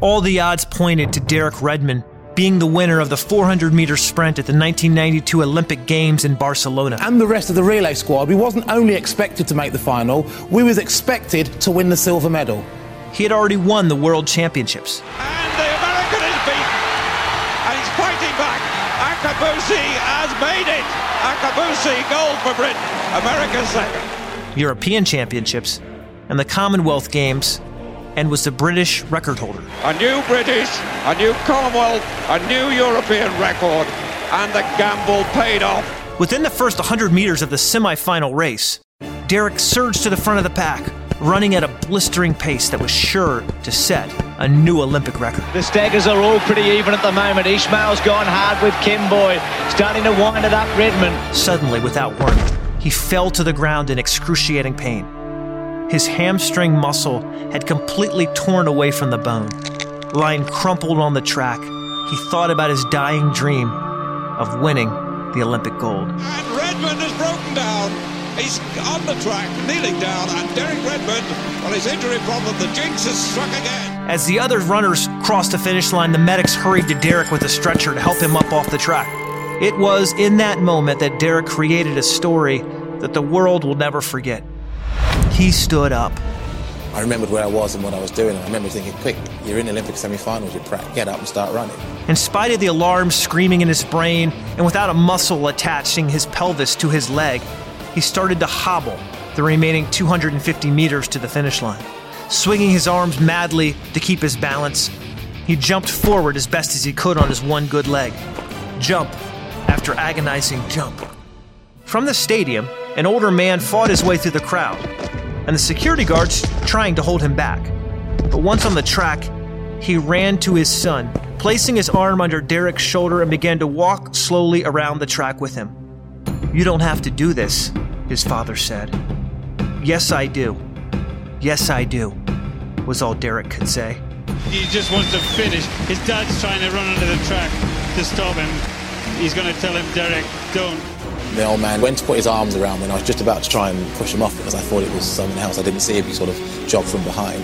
all the odds pointed to Derek Redmond being the winner of the 400 meter sprint at the 1992 Olympic Games in Barcelona. And the rest of the relay squad, we wasn't only expected to make the final, we was expected to win the silver medal. He had already won the world championships. And the American is beaten. And he's fighting back. Akabusi has made it. Akabusi gold for Britain. America second. European championships and the Commonwealth Games and was the British record holder. A new British, a new Commonwealth, a new European record, and the gamble paid off. Within the first 100 meters of the semi-final race, Derek surged to the front of the pack, running at a blistering pace that was sure to set a new Olympic record. The staggers are all pretty even at the moment. Ishmael's gone hard with Kemboi, starting to wind it up Redmond. Suddenly, without warning, he fell to the ground in excruciating pain. His hamstring muscle had completely torn away from the bone. Lying crumpled on the track, he thought about his dying dream of winning the Olympic gold. And Redmond has broken down. He's on the track, kneeling down, and Derek Redmond, well, his injury problem, the jinx has struck again. As the other runners crossed the finish line, the medics hurried to Derek with a stretcher to help him up off the track. It was in that moment that Derek created a story that the world will never forget. He stood up. I remembered where I was and what I was doing. And I remember thinking, quick, you're in the Olympic semi-finals, you get up and start running. In spite of the alarm screaming in his brain and without a muscle attaching his pelvis to his leg, he started to hobble the remaining 250 meters to the finish line. Swinging his arms madly to keep his balance, he jumped forward as best as he could on his one good leg. Jump after agonizing jump. From the stadium, an older man fought his way through the crowd, and the security guards trying to hold him back. But once on the track, he ran to his son, placing his arm under Derek's shoulder and began to walk slowly around the track with him. You don't have to do this, his father said. Yes, I do. Yes, I do, was all Derek could say. He just wants to finish. His dad's trying to run under the track to stop him. He's going to tell him, Derek, don't. The old man went to put his arms around me, and I was just about to try and push him off because I thought it was someone else. I didn't see him. He sort of jogged from behind.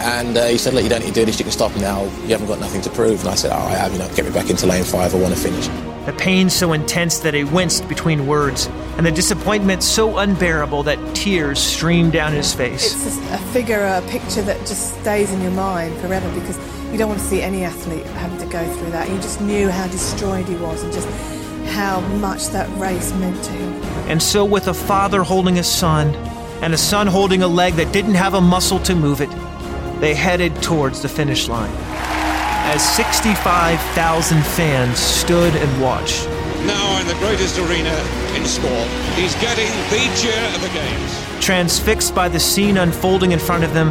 And uh, he said, Look, you don't need to do this. You can stop now. You haven't got nothing to prove. And I said, Oh, I have. You know, get me back into lane five. I want to finish. The pain so intense that he winced between words, and the disappointment so unbearable that tears streamed down his face. It's a figure, a picture that just stays in your mind forever because you don't want to see any athlete having to go through that. You just knew how destroyed he was and just how much that race meant to him. And so, with a father holding a son, and a son holding a leg that didn't have a muscle to move it, they headed towards the finish line. As 65,000 fans stood and watched. Now in the greatest arena in sport, he's getting the cheer of the games. Transfixed by the scene unfolding in front of them,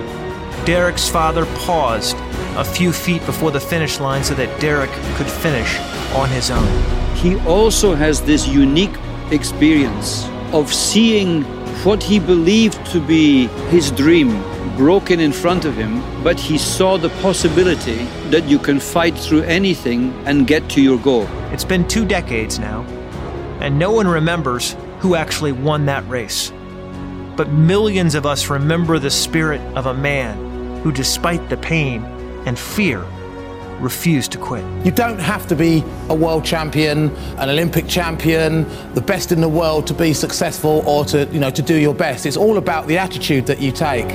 Derek's father paused a few feet before the finish line so that Derek could finish on his own. He also has this unique experience of seeing what he believed to be his dream broken in front of him, but he saw the possibility that you can fight through anything and get to your goal. It's been two decades now, and no one remembers who actually won that race. But millions of us remember the spirit of a man who, despite the pain and fear, refused to quit. You don't have to be a world champion, an Olympic champion, the best in the world to be successful or to, you know, to do your best. It's all about the attitude that you take.